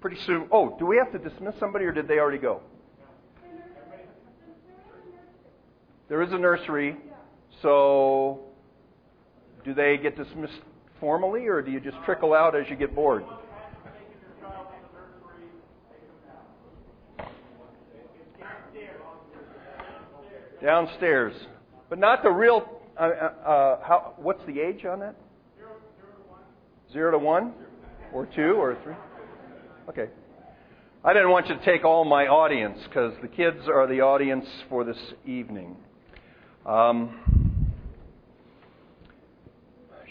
Pretty soon. Oh, do we have to dismiss somebody or did they already go? There is a nursery. So, do they get dismissed formally or do you just trickle out as you get bored? Downstairs. But not the real. Uh, uh, uh, how, what's the age on that? Zero to one? Or two or three? Okay. I didn't want you to take all my audience because the kids are the audience for this evening. Um,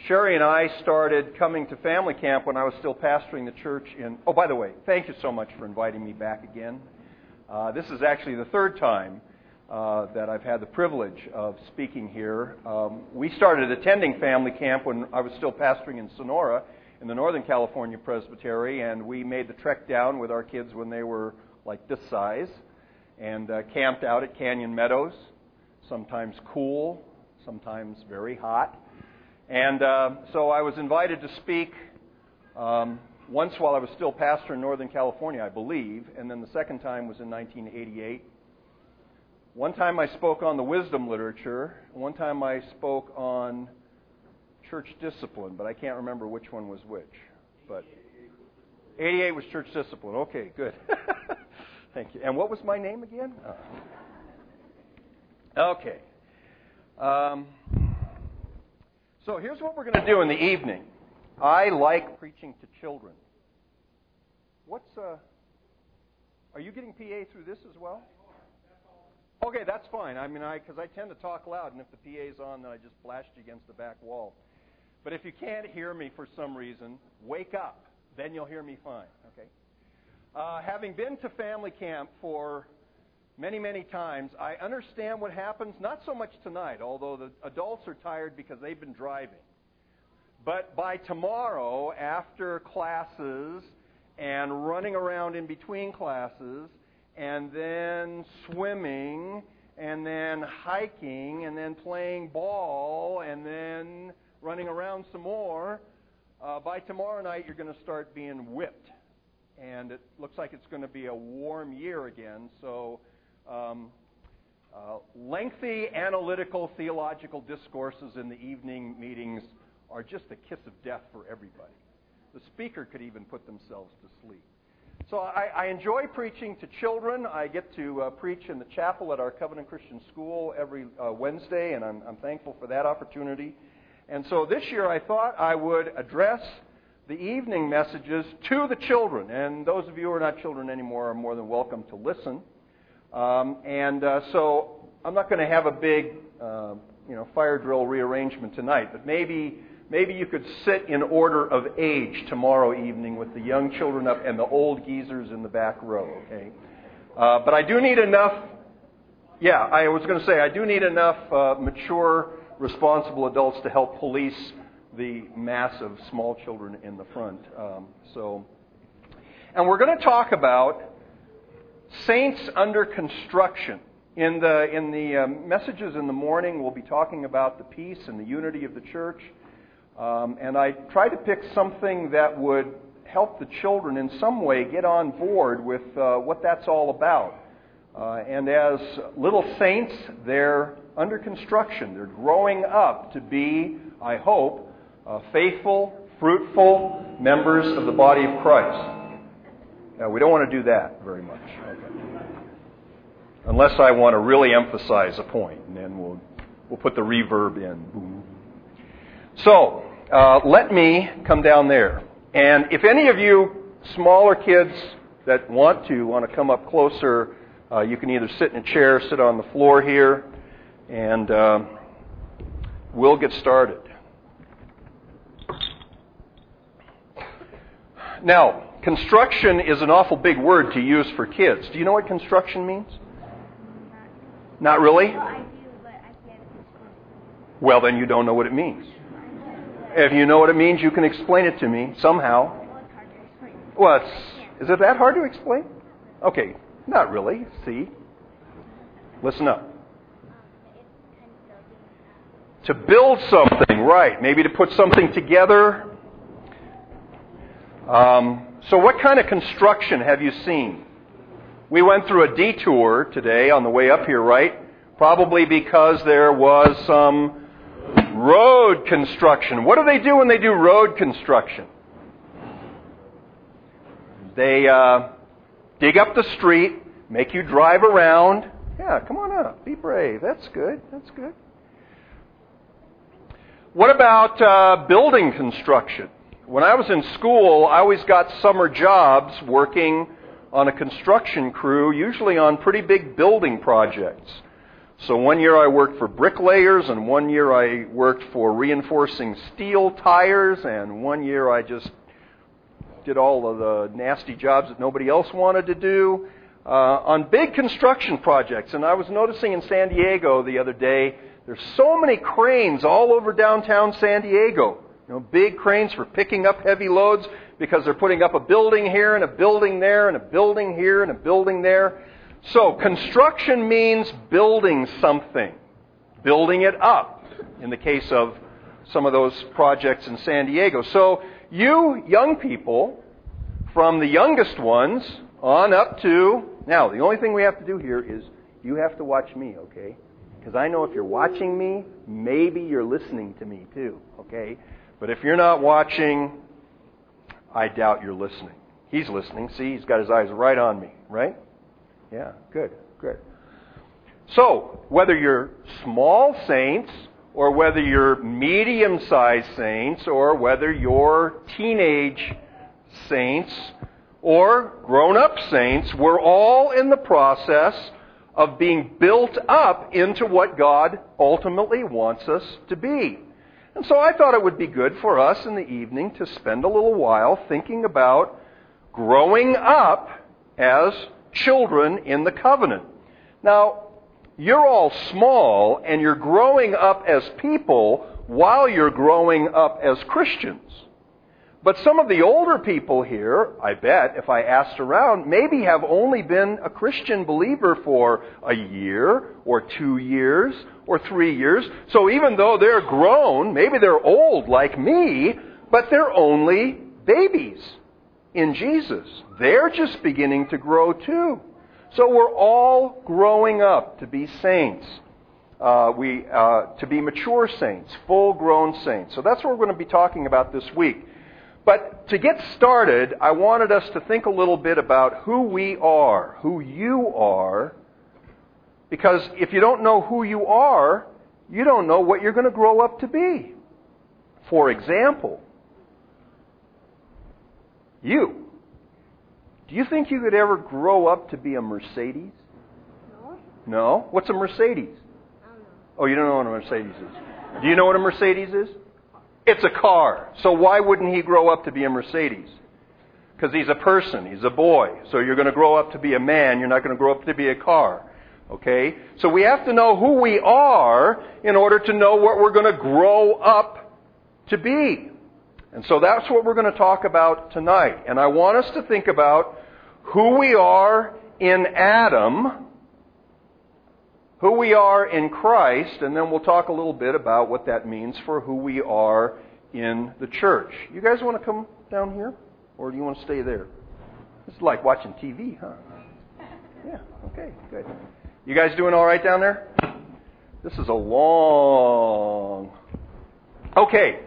Sherry and I started coming to family camp when I was still pastoring the church in. Oh, by the way, thank you so much for inviting me back again. Uh, this is actually the third time uh, that I've had the privilege of speaking here. Um, we started attending family camp when I was still pastoring in Sonora in the Northern California Presbytery, and we made the trek down with our kids when they were like this size and uh, camped out at Canyon Meadows, sometimes cool, sometimes very hot. And uh, so I was invited to speak um, once while I was still pastor in Northern California, I believe, and then the second time was in 1988 one time I spoke on the wisdom literature. One time I spoke on church discipline, but I can't remember which one was which. But 88 was church discipline. Okay, good. Thank you. And what was my name again? Oh. Okay. Um, so here's what we're going to do in the evening. I like preaching to children. What's uh? Are you getting PA through this as well? Okay, that's fine. I mean, I because I tend to talk loud, and if the PA's on, then I just blast you against the back wall. But if you can't hear me for some reason, wake up. Then you'll hear me fine. Okay. Uh, having been to family camp for many, many times, I understand what happens. Not so much tonight, although the adults are tired because they've been driving. But by tomorrow, after classes and running around in between classes and then swimming, and then hiking, and then playing ball, and then running around some more. Uh, by tomorrow night, you're going to start being whipped. And it looks like it's going to be a warm year again. So, um, uh, lengthy analytical theological discourses in the evening meetings are just a kiss of death for everybody. The speaker could even put themselves to sleep. So I, I enjoy preaching to children. I get to uh, preach in the chapel at our Covenant Christian School every uh, Wednesday, and I'm, I'm thankful for that opportunity. And so this year I thought I would address the evening messages to the children. And those of you who are not children anymore are more than welcome to listen. Um, and uh, so I'm not going to have a big, uh, you know, fire drill rearrangement tonight, but maybe maybe you could sit in order of age tomorrow evening with the young children up and the old geezers in the back row, okay? Uh, but I do need enough, yeah, I was going to say, I do need enough uh, mature, responsible adults to help police the mass of small children in the front. Um, so, and we're going to talk about saints under construction. In the, in the uh, messages in the morning, we'll be talking about the peace and the unity of the church. Um, and I tried to pick something that would help the children in some way get on board with uh, what that's all about. Uh, and as little saints, they're under construction. They're growing up to be, I hope, uh, faithful, fruitful members of the body of Christ. Now, we don't want to do that very much. Unless I want to really emphasize a point, and then we'll, we'll put the reverb in. So, uh, let me come down there. And if any of you smaller kids that want to want to come up closer, uh, you can either sit in a chair, sit on the floor here, and uh, we'll get started. Now, construction is an awful big word to use for kids. Do you know what construction means? Not really? Well, then you don't know what it means. If you know what it means, you can explain it to me somehow. Well, is it that hard to explain? Okay, not really. See? Listen up. To build something, right. Maybe to put something together. Um, so, what kind of construction have you seen? We went through a detour today on the way up here, right? Probably because there was some road construction. What do they do when they do road construction? They uh, dig up the street, make you drive around. Yeah, come on up. Be brave. That's good. That's good. What about uh, building construction? When I was in school, I always got summer jobs working on a construction crew, usually on pretty big building projects. So one year I worked for bricklayers, and one year I worked for reinforcing steel tires, and one year I just did all of the nasty jobs that nobody else wanted to do uh, on big construction projects. And I was noticing in San Diego the other day, there's so many cranes all over downtown San Diego. You know, big cranes for picking up heavy loads because they're putting up a building here and a building there and a building here and a building there. So, construction means building something, building it up, in the case of some of those projects in San Diego. So, you young people, from the youngest ones on up to. Now, the only thing we have to do here is you have to watch me, okay? Because I know if you're watching me, maybe you're listening to me too, okay? But if you're not watching, I doubt you're listening. He's listening. See, he's got his eyes right on me, right? Yeah, good, good. So, whether you're small saints, or whether you're medium sized saints, or whether you're teenage saints, or grown up saints, we're all in the process of being built up into what God ultimately wants us to be. And so I thought it would be good for us in the evening to spend a little while thinking about growing up as children in the covenant. Now, you're all small and you're growing up as people while you're growing up as Christians. But some of the older people here, I bet, if I asked around, maybe have only been a Christian believer for a year or two years or three years. So even though they're grown, maybe they're old like me, but they're only babies in Jesus. They're just beginning to grow too. So we're all growing up to be saints. Uh, we uh, to be mature saints, full-grown saints. So that's what we're going to be talking about this week. But to get started, I wanted us to think a little bit about who we are, who you are, because if you don't know who you are, you don't know what you're going to grow up to be. For example, you. Do you think you could ever grow up to be a Mercedes? No. No? What's a Mercedes? I don't know. Oh, you don't know what a Mercedes is. Do you know what a Mercedes is? It's a car. So why wouldn't he grow up to be a Mercedes? Because he's a person, he's a boy. So you're going to grow up to be a man, you're not going to grow up to be a car. Okay? So we have to know who we are in order to know what we're going to grow up to be. And so that's what we're going to talk about tonight. And I want us to think about who we are in Adam who we are in Christ, and then we'll talk a little bit about what that means for who we are in the church. You guys want to come down here? Or do you want to stay there? It's like watching TV, huh? Yeah, okay, good. You guys doing all right down there? This is a long. Okay,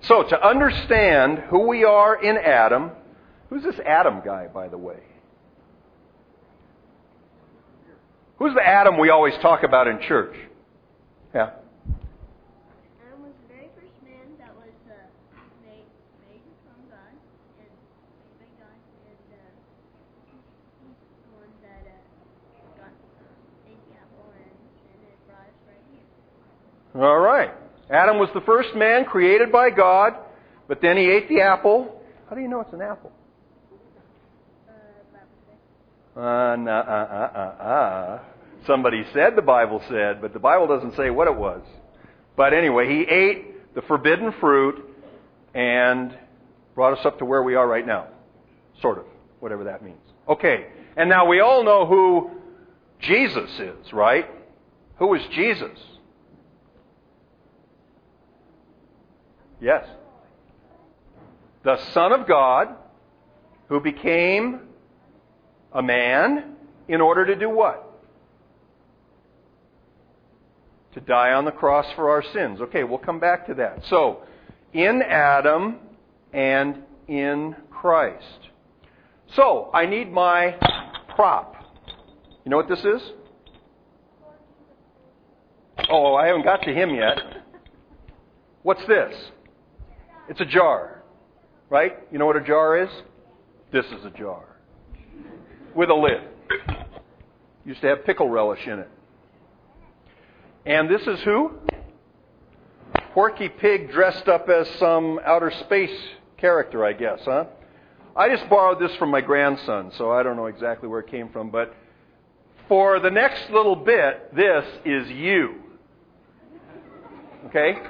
so to understand who we are in Adam, who's this Adam guy, by the way? Who's the Adam we always talk about in church? Yeah. Adam was the very first man that was uh, made, made from God and made by God, and uh, he's the one that uh, got uh, ate the apple and, and it brought us right here. All right. Adam was the first man created by God, but then he ate the apple. How do you know it's an apple? Uh, Uh, nah, uh, uh, uh, uh. Somebody said the Bible said, but the Bible doesn't say what it was. But anyway, he ate the forbidden fruit and brought us up to where we are right now. Sort of, whatever that means. Okay, and now we all know who Jesus is, right? Who is Jesus? Yes. The Son of God who became a man in order to do what? To die on the cross for our sins. Okay, we'll come back to that. So, in Adam and in Christ. So, I need my prop. You know what this is? Oh, I haven't got to him yet. What's this? It's a jar. Right? You know what a jar is? This is a jar. With a lid. Used to have pickle relish in it. And this is who? Porky Pig dressed up as some outer space character, I guess, huh? I just borrowed this from my grandson, so I don't know exactly where it came from, but for the next little bit, this is you. Okay?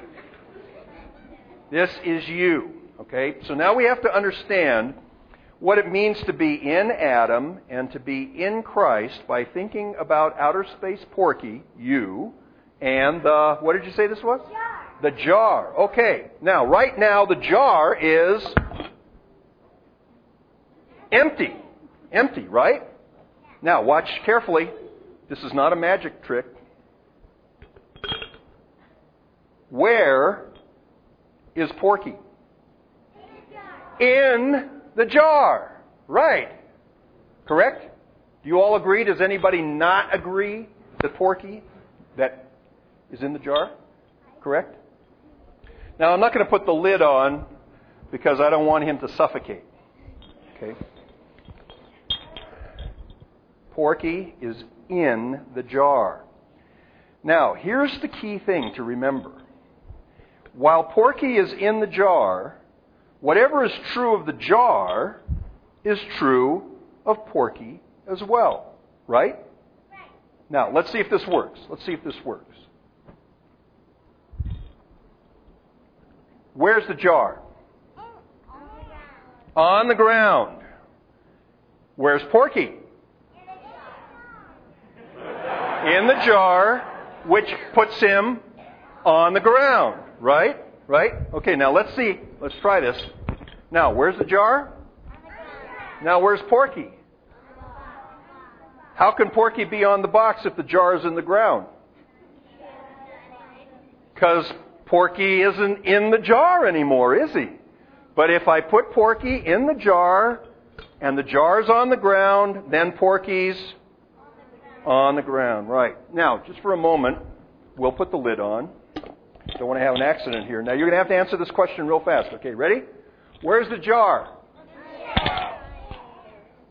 This is you. Okay? So now we have to understand what it means to be in Adam and to be in Christ by thinking about outer space Porky, you, and the, what did you say this was? Jar. The jar. Okay. Now, right now, the jar is empty. Empty, right? Now, watch carefully. This is not a magic trick. Where is Porky? In the jar. Right. Correct? Do you all agree? Does anybody not agree that Porky that is in the jar? Correct? Now I'm not going to put the lid on because I don't want him to suffocate. Okay? Porky is in the jar. Now, here's the key thing to remember. While Porky is in the jar, whatever is true of the jar is true of Porky as well. Right? Now, let's see if this works. Let's see if this works. Where's the jar? On the ground. Where's Porky? In the jar, which puts him on the ground. Right? Right? Okay, now let's see. Let's try this. Now, where's the jar? Now, where's Porky? How can Porky be on the box if the jar is in the ground? Because Porky isn't in the jar anymore, is he? But if I put Porky in the jar and the jar's on the ground, then Porky's on the ground. Right. Now, just for a moment, we'll put the lid on. Don't want to have an accident here. Now, you're going to have to answer this question real fast. Okay, ready? Where's the jar?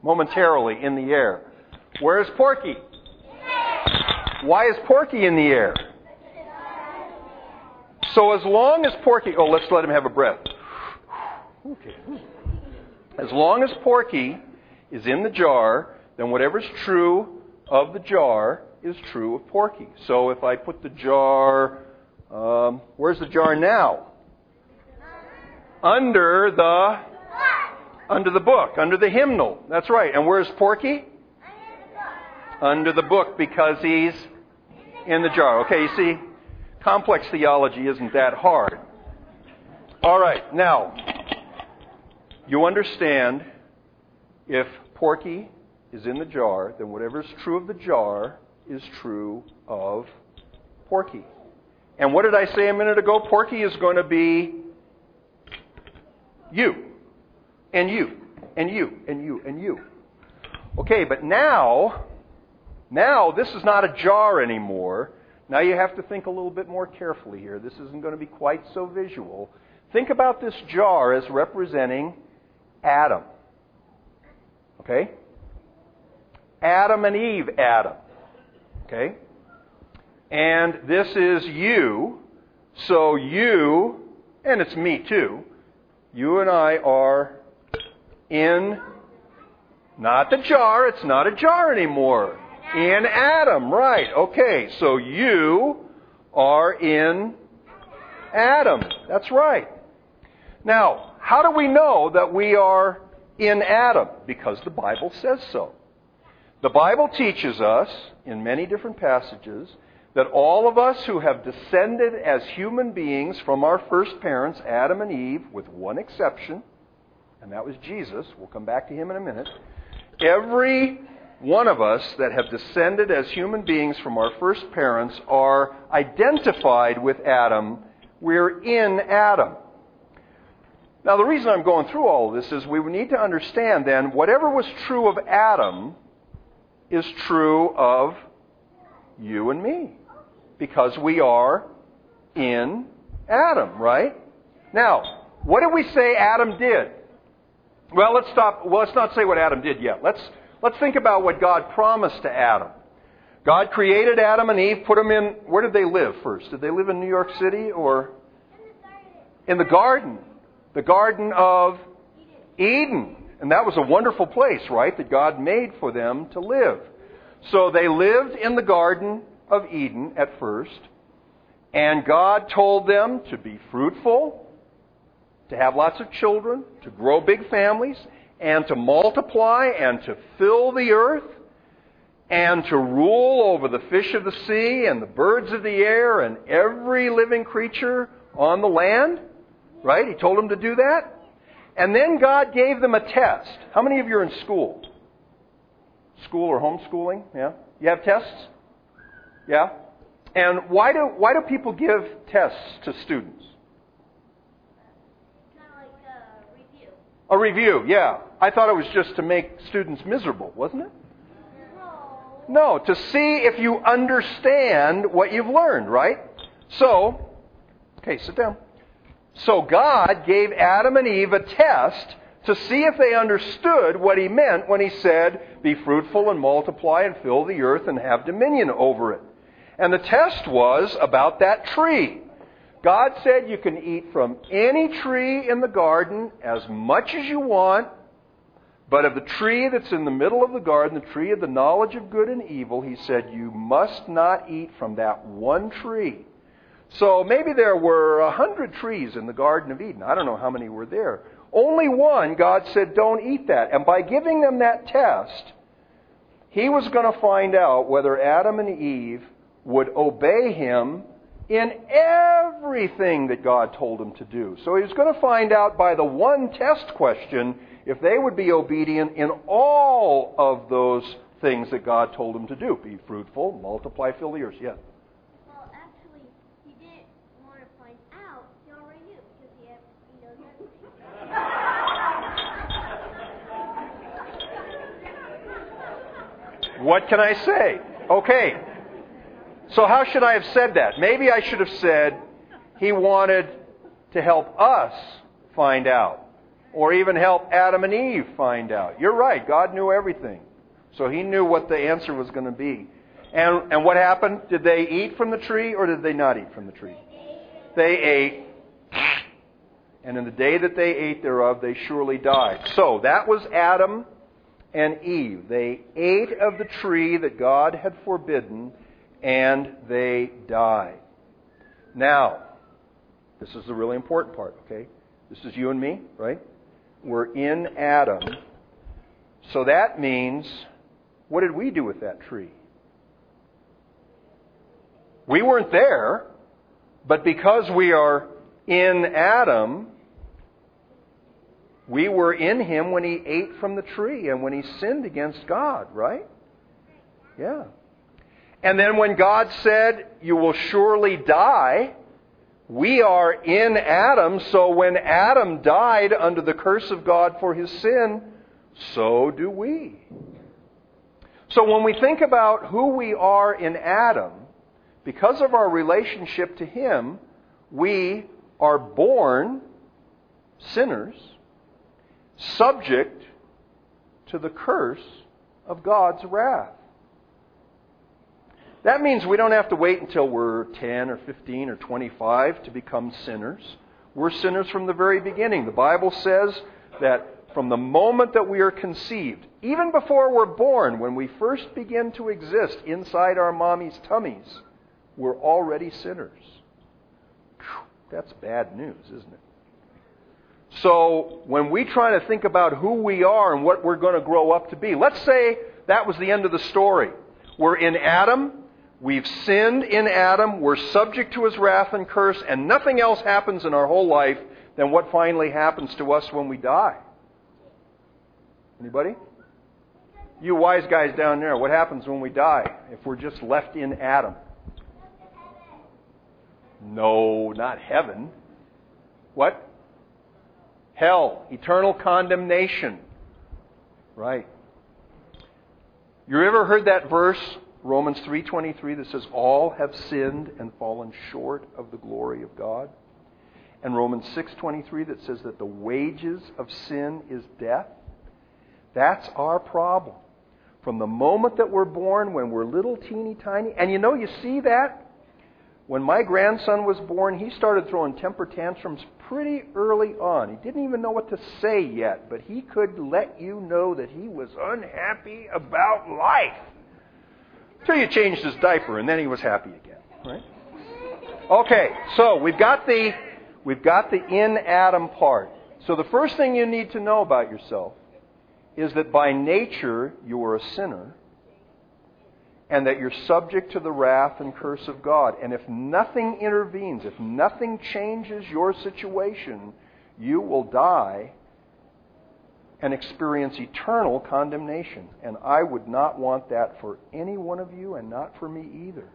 Momentarily in the air. Where's Porky? Why is Porky in the air? So as long as Porky, oh, let's let him have a breath. Okay. As long as Porky is in the jar, then whatever's true of the jar is true of Porky. So if I put the jar, um, where's the jar now? Under the under the book, under the hymnal. That's right. And where's Porky? Under the book because he's in the jar. Okay, you see, complex theology isn't that hard. All right, now, you understand if Porky is in the jar, then whatever is true of the jar is true of Porky. And what did I say a minute ago? Porky is going to be you, and you, and you, and you, and you. Okay, but now, now this is not a jar anymore. Now you have to think a little bit more carefully here. This isn't going to be quite so visual. Think about this jar as representing Adam. Okay? Adam and Eve, Adam. Okay? And this is you. So you, and it's me too, you and I are in not the jar, it's not a jar anymore. In Adam, right. Okay, so you are in Adam. That's right. Now, how do we know that we are in Adam? Because the Bible says so. The Bible teaches us, in many different passages, that all of us who have descended as human beings from our first parents, Adam and Eve, with one exception, and that was Jesus. We'll come back to him in a minute. Every one of us that have descended as human beings from our first parents are identified with Adam. We're in Adam. Now, the reason I'm going through all of this is we need to understand then whatever was true of Adam is true of you and me. Because we are in Adam, right? Now, what did we say Adam did? Well, let's stop. Well, let's not say what Adam did yet. Let's, let's think about what God promised to Adam. God created Adam and Eve, put them in. Where did they live first? Did they live in New York City or? In the garden. The Garden of Eden. And that was a wonderful place, right, that God made for them to live. So they lived in the Garden of Eden at first. And God told them to be fruitful, to have lots of children, to grow big families, and to multiply and to fill the earth, and to rule over the fish of the sea and the birds of the air and every living creature on the land. Right? He told them to do that. And then God gave them a test. How many of you are in school? School or homeschooling? Yeah? You have tests? Yeah? And why do, why do people give tests to students? Like a review. A review, yeah. I thought it was just to make students miserable, wasn't it? No. No, to see if you understand what you've learned, right? So, okay, sit down. So God gave Adam and Eve a test to see if they understood what he meant when he said, Be fruitful and multiply and fill the earth and have dominion over it. And the test was about that tree. God said you can eat from any tree in the garden as much as you want, but of the tree that's in the middle of the garden, the tree of the knowledge of good and evil, he said, You must not eat from that one tree. So maybe there were a hundred trees in the Garden of Eden. I don't know how many were there. Only one, God said, don't eat that. And by giving them that test, he was going to find out whether Adam and Eve would obey him in everything that God told him to do. So he was going to find out by the one test question if they would be obedient in all of those things that God told him to do. Be fruitful, multiply, fill the earth. Yeah. Well, actually, he didn't want to find out. He already knew because he, had, he knows everything. What can I say? Okay. So, how should I have said that? Maybe I should have said he wanted to help us find out, or even help Adam and Eve find out. You're right, God knew everything. So, he knew what the answer was going to be. And, and what happened? Did they eat from the tree, or did they not eat from the tree? They ate. And in the day that they ate thereof, they surely died. So, that was Adam and Eve. They ate of the tree that God had forbidden, and they died. Now, this is the really important part, okay? This is you and me, right? We're in Adam. So that means, what did we do with that tree? We weren't there, but because we are in Adam, we were in him when he ate from the tree and when he sinned against God, right? Yeah. And then when God said, You will surely die, we are in Adam, so when Adam died under the curse of God for his sin, so do we. So when we think about who we are in Adam, because of our relationship to him, we are born sinners subject to the curse of God's wrath. That means we don't have to wait until we're 10 or 15 or 25 to become sinners. We're sinners from the very beginning. The Bible says that from the moment that we are conceived, even before we're born, when we first begin to exist inside our mommy's tummies, we're already sinners. That's bad news, isn't it? So when we try to think about who we are and what we're going to grow up to be, let's say that was the end of the story. We're in Adam. We've sinned in Adam. We're subject to his wrath and curse, and nothing else happens in our whole life than what finally happens to us when we die. Anybody? You wise guys down there, what happens when we die if we're just left in Adam? No, not heaven. What? Hell, eternal condemnation. Right. You ever heard that verse, Romans 3:23 that says all have sinned and fallen short of the glory of God? And Romans 6:23 that says that the wages of sin is death? That's our problem. From the moment that we're born, when we're little, teeny tiny, and you know, you see that when my grandson was born, he started throwing temper tantrums pretty early on. He didn't even know what to say yet, but he could let you know that he was unhappy about life. Until you changed his diaper, and then he was happy again. Right? Okay, so we've got the we've got the in Adam part. So the first thing you need to know about yourself is that by nature you are a sinner and that you're subject to the wrath and curse of God. And if nothing intervenes, if nothing changes your situation, you will die and experience eternal condemnation. And I would not want that for any one of you and not for me either.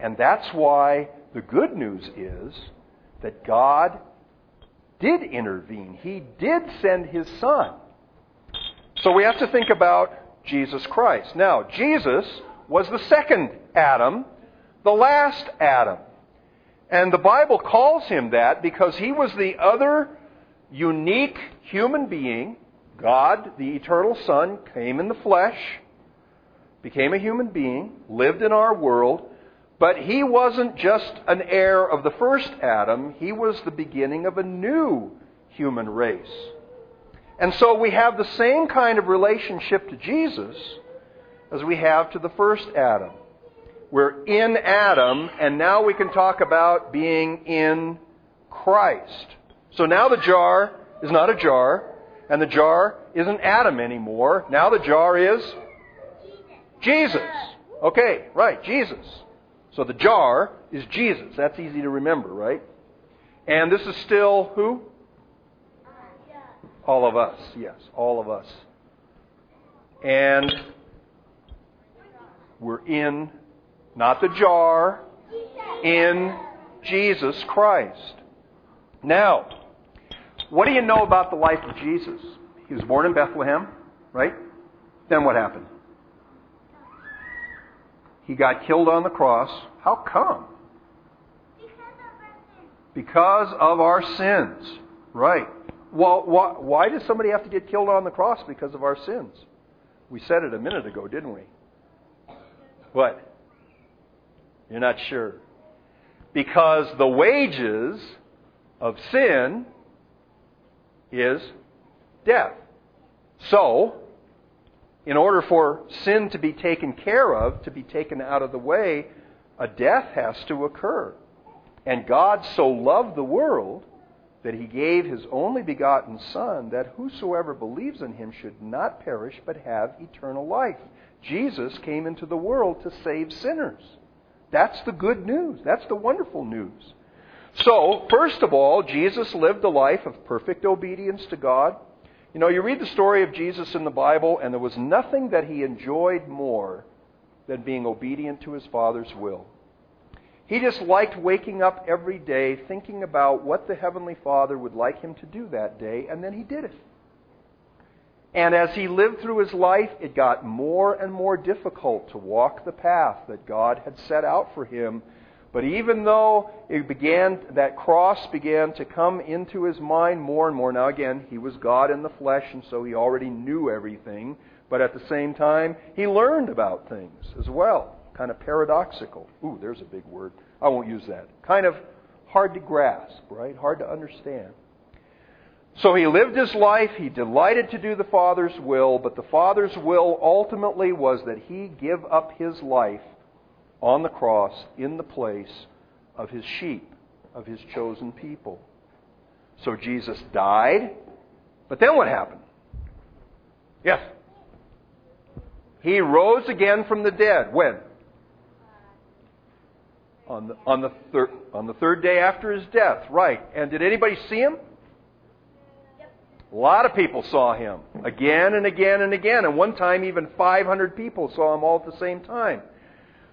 And that's why the good news is that God did intervene. He did send His Son. So we have to think about Jesus Christ. Now, Jesus was the second Adam, the last Adam. And the Bible calls him that because he was the other unique human being. God, the eternal Son, came in the flesh, became a human being, lived in our world, but he wasn't just an heir of the first Adam, he was the beginning of a new human race. And so we have the same kind of relationship to Jesus as we have to the first Adam. We're in Adam, and now we can talk about being in Christ. So now the jar is not a jar, and the jar isn't Adam anymore. Now the jar is Jesus. Okay, right, Jesus. So the jar is Jesus. That's easy to remember, right? And this is still who? All of us, yes, all of us. And we're in, not the jar, in Jesus Christ. Now, what do you know about the life of Jesus? He was born in Bethlehem, right? Then what happened? He got killed on the cross. How come? Because of our sins. Because of our sins. Right. Well, why, why does somebody have to get killed on the cross because of our sins? We said it a minute ago, didn't we? What? You're not sure. Because the wages of sin is death. So, in order for sin to be taken care of, to be taken out of the way, a death has to occur. And God so loved the world that he gave his only begotten Son, that whosoever believes in him should not perish, but have eternal life. Jesus came into the world to save sinners. That's the good news. That's the wonderful news. So, first of all, Jesus lived a life of perfect obedience to God. You know, you read the story of Jesus in the Bible, and there was nothing that he enjoyed more than being obedient to his Father's will. He just liked waking up every day thinking about what the Heavenly Father would like him to do that day, and then he did it. And as he lived through his life, it got more and more difficult to walk the path that God had set out for him. But even though it began, that cross began to come into his mind more and more. Now again, he was God in the flesh, and so he already knew everything. But at the same time, he learned about things as well kind of paradoxical. Ooh, there's a big word. I won't use that. Kind of hard to grasp, right? Hard to understand. So he lived his life. He delighted to do the Father's will, but the Father's will ultimately was that he give up his life on the cross in the place of his sheep, of his chosen people. So Jesus died, but then what happened? Yes. He rose again from the dead. When? On the, on, the thir- on the third day after his death, right. And did anybody see him? A lot of people saw him again and again and again. And one time, even 500 people saw him all at the same time.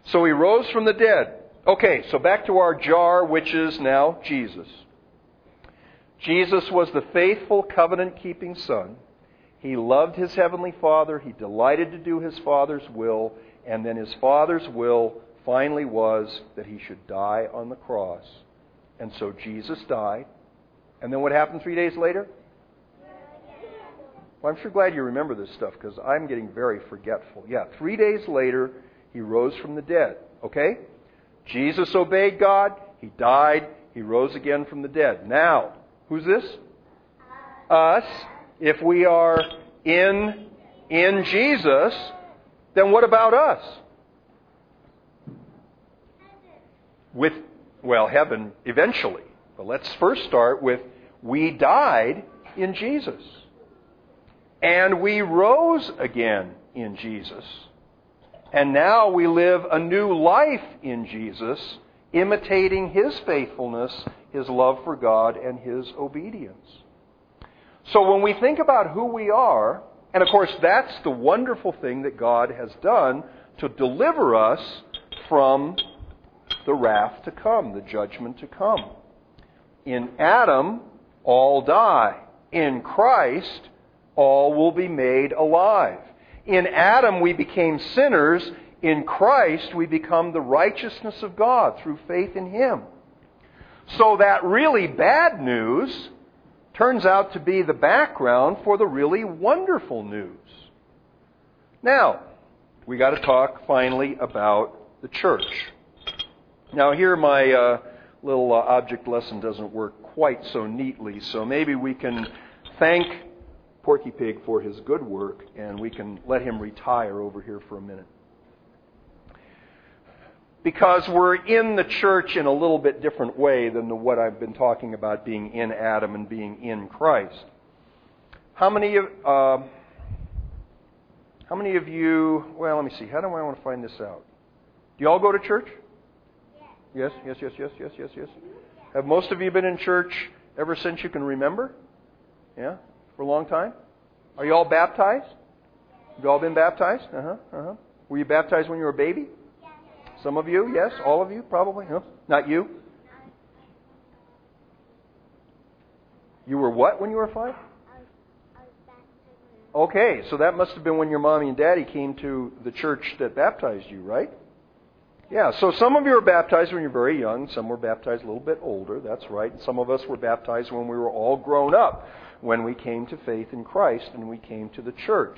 So he rose from the dead. Okay, so back to our jar, which is now Jesus. Jesus was the faithful, covenant keeping Son. He loved his heavenly Father. He delighted to do his Father's will. And then his Father's will finally was that he should die on the cross. And so Jesus died. And then what happened three days later? Well, I'm sure glad you remember this stuff because I'm getting very forgetful. Yeah, three days later, he rose from the dead. Okay? Jesus obeyed God. He died. He rose again from the dead. Now, who's this? Us. If we are in in Jesus, then what about us? With well, heaven eventually. But let's first start with we died in Jesus. And we rose again in Jesus. And now we live a new life in Jesus, imitating his faithfulness, his love for God, and his obedience. So when we think about who we are, and of course that's the wonderful thing that God has done to deliver us from the wrath to come, the judgment to come. In Adam, all die. In Christ, all will be made alive. In Adam, we became sinners. In Christ, we become the righteousness of God through faith in Him. So that really bad news turns out to be the background for the really wonderful news. Now, we got to talk finally about the church. Now, here my uh, little uh, object lesson doesn't work quite so neatly, so maybe we can thank Porky Pig for his good work, and we can let him retire over here for a minute. Because we're in the church in a little bit different way than the, what I've been talking about being in Adam and being in Christ. How many of uh, how many of you? Well, let me see. How do I want to find this out? Do you all go to church? Yes, yes, yes, yes, yes, yes, yes. Have most of you been in church ever since you can remember? Yeah? For a long time? Are you all baptized? Have you all been baptized? Uh huh. Uh huh. Were you baptized when you were a baby? Some of you, yes. All of you, probably. No, not you. You were what when you were five? Okay, so that must have been when your mommy and daddy came to the church that baptized you, right? Yeah, so some of you were baptized when you were very young, some were baptized a little bit older, that's right. Some of us were baptized when we were all grown up when we came to faith in Christ and we came to the church.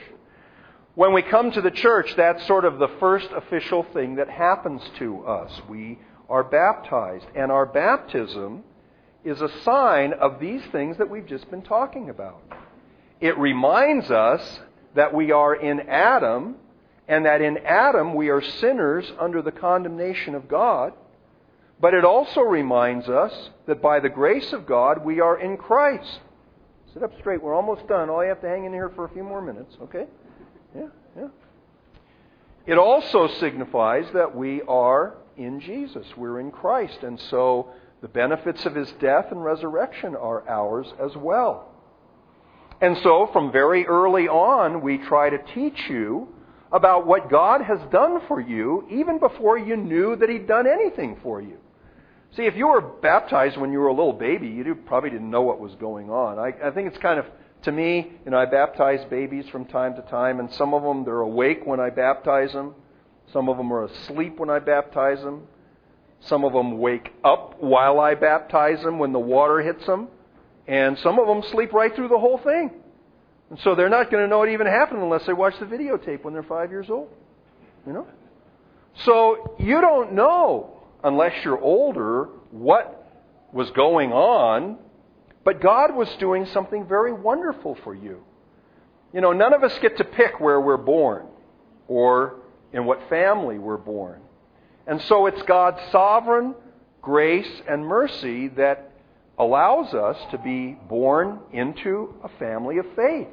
When we come to the church, that's sort of the first official thing that happens to us. We are baptized, and our baptism is a sign of these things that we've just been talking about. It reminds us that we are in Adam, and that in Adam we are sinners under the condemnation of God. But it also reminds us that by the grace of God we are in Christ. Sit up straight. We're almost done. All you have to hang in here for a few more minutes, okay? Yeah, yeah. It also signifies that we are in Jesus. We're in Christ. And so the benefits of his death and resurrection are ours as well. And so from very early on, we try to teach you about what God has done for you even before you knew that he'd done anything for you. See, if you were baptized when you were a little baby, you probably didn't know what was going on. I, I think it's kind of, to me, you know, I baptize babies from time to time, and some of them, they're awake when I baptize them. Some of them are asleep when I baptize them. Some of them wake up while I baptize them when the water hits them. And some of them sleep right through the whole thing. And so they're not going to know it even happened unless they watch the videotape when they're five years old. You know? So you don't know unless you're older, what was going on, but God was doing something very wonderful for you. You know, none of us get to pick where we're born or in what family we're born. And so it's God's sovereign grace and mercy that allows us to be born into a family of faith.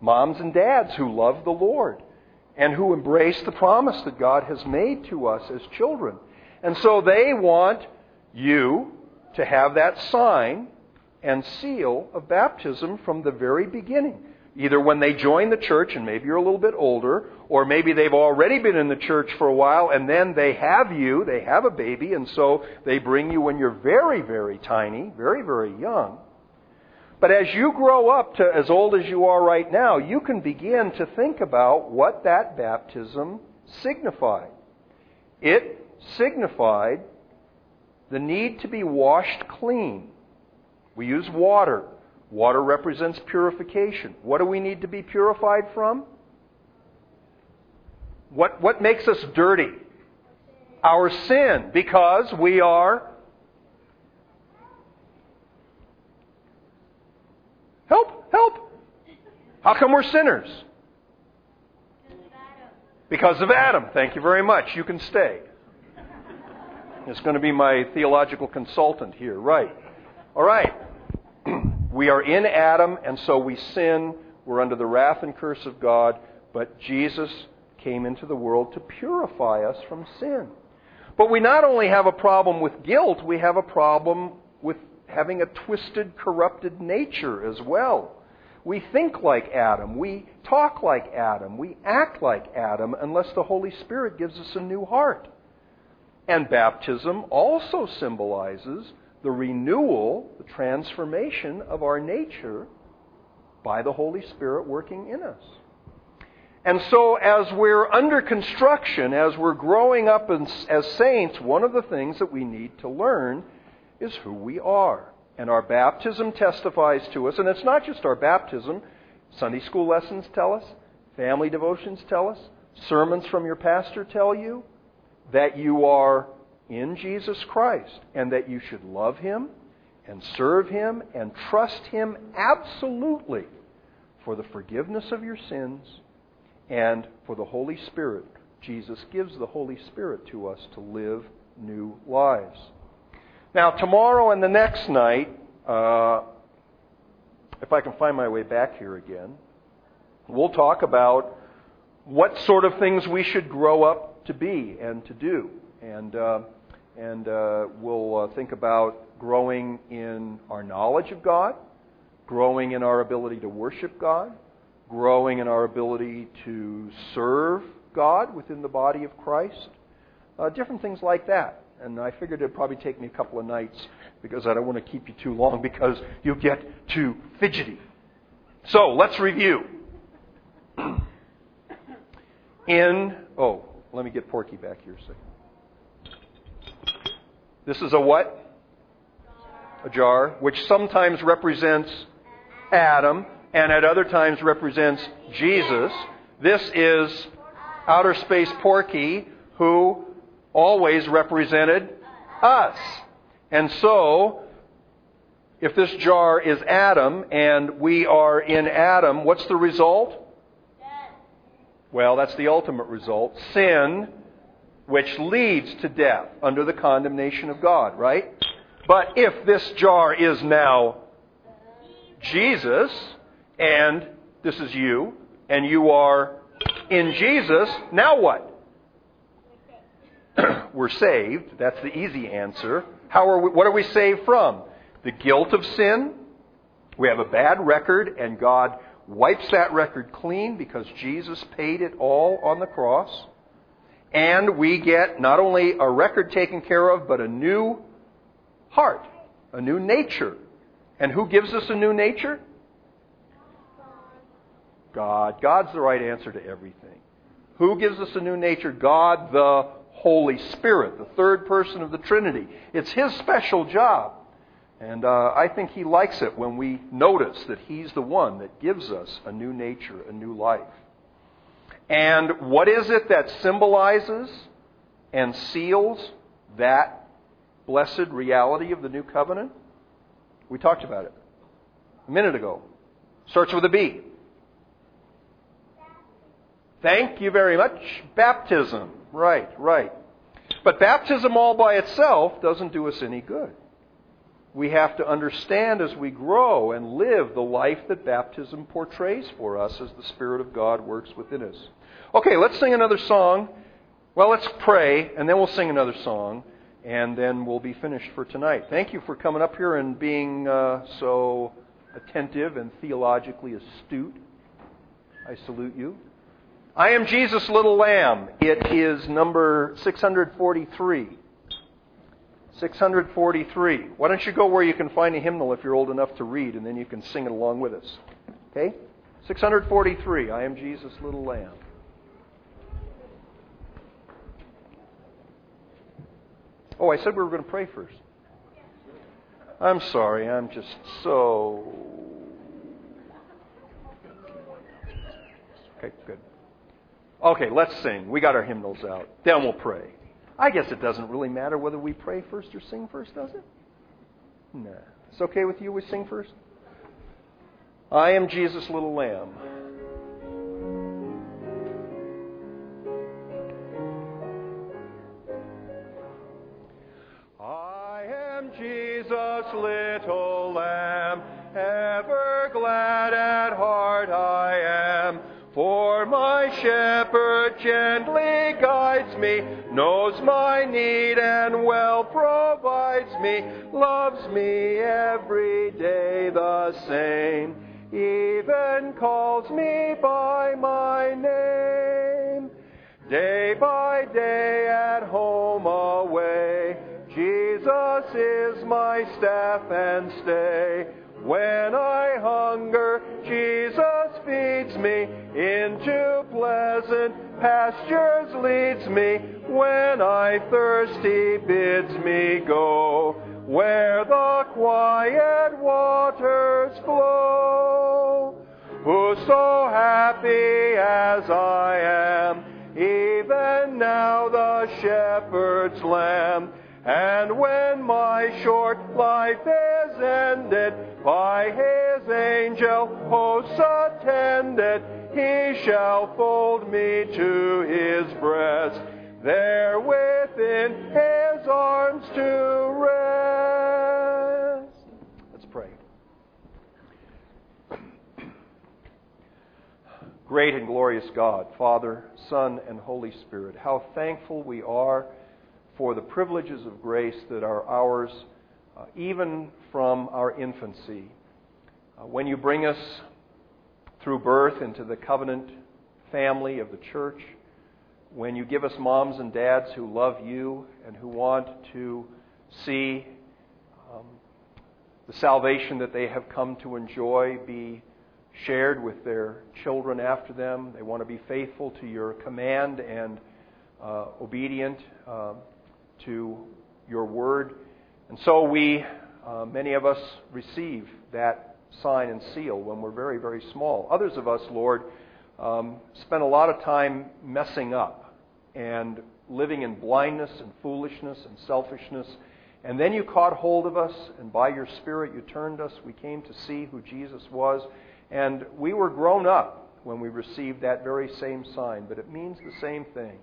Moms and dads who love the Lord and who embrace the promise that God has made to us as children. And so they want you to have that sign and seal of baptism from the very beginning. Either when they join the church, and maybe you're a little bit older, or maybe they've already been in the church for a while, and then they have you, they have a baby, and so they bring you when you're very, very tiny, very, very young. But as you grow up to as old as you are right now, you can begin to think about what that baptism signified. It signified the need to be washed clean. We use water. Water represents purification. What do we need to be purified from? What, what makes us dirty? Our sin, because we are. Help, help. How come we're sinners? Because of Adam. Thank you very much. You can stay. It's going to be my theological consultant here. Right. All right. we are in Adam, and so we sin. We're under the wrath and curse of God. But Jesus came into the world to purify us from sin. But we not only have a problem with guilt, we have a problem with having a twisted, corrupted nature as well. We think like Adam. We talk like Adam. We act like Adam unless the Holy Spirit gives us a new heart. And baptism also symbolizes the renewal, the transformation of our nature by the Holy Spirit working in us. And so, as we're under construction, as we're growing up as saints, one of the things that we need to learn is who we are. And our baptism testifies to us. And it's not just our baptism, Sunday school lessons tell us, family devotions tell us, sermons from your pastor tell you that you are in Jesus Christ and that you should love Him and serve Him and trust Him absolutely for the forgiveness of your sins and for the Holy Spirit. Jesus gives the Holy Spirit to us to live new lives. Now, tomorrow and the next night, uh, if I can find my way back here again, we'll talk about what sort of things we should grow up to be and to do. And, uh, and uh, we'll uh, think about growing in our knowledge of God, growing in our ability to worship God, growing in our ability to serve God within the body of Christ, uh, different things like that. And I figured it'd probably take me a couple of nights because I don't want to keep you too long because you'll get too fidgety. So let's review. In, oh, let me get Porky back here a second. This is a what? A jar, which sometimes represents Adam and at other times represents Jesus. This is outer space Porky, who always represented us. And so, if this jar is Adam and we are in Adam, what's the result? Well, that's the ultimate result. Sin, which leads to death under the condemnation of God, right? But if this jar is now Jesus, and this is you, and you are in Jesus, now what? we're saved. That's the easy answer. How are we, what are we saved from? The guilt of sin. We have a bad record, and God wipes that record clean because Jesus paid it all on the cross. And we get not only a record taken care of, but a new heart, a new nature. And who gives us a new nature? God. God's the right answer to everything. Who gives us a new nature? God the Holy Spirit, the third person of the Trinity. It's His special job. And uh, I think He likes it when we notice that He's the one that gives us a new nature, a new life. And what is it that symbolizes and seals that blessed reality of the new covenant? We talked about it a minute ago. Starts with a B. Thank you very much. Baptism. Right, right. But baptism all by itself doesn't do us any good. We have to understand as we grow and live the life that baptism portrays for us as the Spirit of God works within us. Okay, let's sing another song. Well, let's pray, and then we'll sing another song. and then we'll be finished for tonight. Thank you for coming up here and being uh, so attentive and theologically astute. I salute you. I am Jesus' little lamb. It is number 643. 643. Why don't you go where you can find a hymnal if you're old enough to read, and then you can sing it along with us. Okay? 643. I am Jesus' little lamb. Oh, I said we were going to pray first. I'm sorry. I'm just so. Okay, good. Okay, let's sing. We got our hymnals out. Then we'll pray. I guess it doesn't really matter whether we pray first or sing first, does it? Nah. It's okay with you we sing first? I am Jesus' little lamb. I am Jesus' little lamb, ever glad at heart I am. For my shepherd gently guides me, knows my need and well provides me, loves me every day the same, even calls me by my name. Day by day at home away, Jesus is my staff and stay. When I hunger, Jesus feeds me, into pleasant pastures leads me. When I thirst, He bids me go, where the quiet waters flow. Who's so happy as I am, even now the shepherd's lamb. And when my short life is ended, by his angel hosts attended, he shall fold me to his breast, there within his arms to rest. Let's pray. Great and glorious God, Father, Son, and Holy Spirit, how thankful we are for the privileges of grace that are ours uh, even from our infancy. Uh, when you bring us through birth into the covenant family of the church, when you give us moms and dads who love you and who want to see um, the salvation that they have come to enjoy be shared with their children after them. They want to be faithful to your command and uh, obedient uh, to your word. And so we, uh, many of us, receive that sign and seal when we're very, very small. Others of us, Lord, um, spend a lot of time messing up and living in blindness and foolishness and selfishness. And then you caught hold of us, and by your Spirit you turned us. We came to see who Jesus was. And we were grown up when we received that very same sign, but it means the same thing.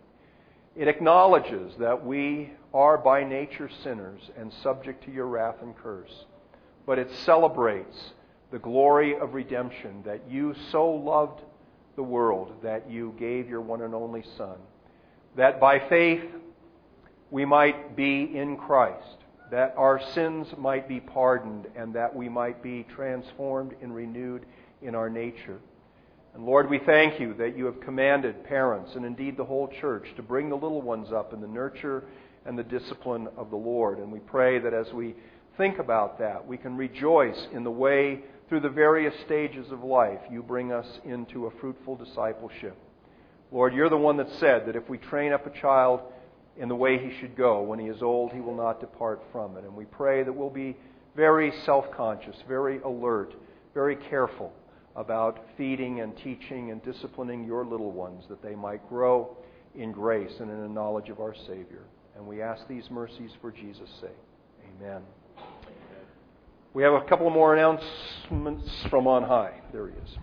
It acknowledges that we are by nature sinners and subject to your wrath and curse. But it celebrates the glory of redemption that you so loved the world that you gave your one and only Son. That by faith we might be in Christ, that our sins might be pardoned, and that we might be transformed and renewed in our nature. And Lord, we thank you that you have commanded parents and indeed the whole church to bring the little ones up in the nurture and the discipline of the Lord. And we pray that as we think about that, we can rejoice in the way through the various stages of life you bring us into a fruitful discipleship. Lord, you're the one that said that if we train up a child in the way he should go, when he is old, he will not depart from it. And we pray that we'll be very self conscious, very alert, very careful about feeding and teaching and disciplining your little ones that they might grow in grace and in the knowledge of our Savior. And we ask these mercies for Jesus' sake. Amen. We have a couple more announcements from on high. There he is.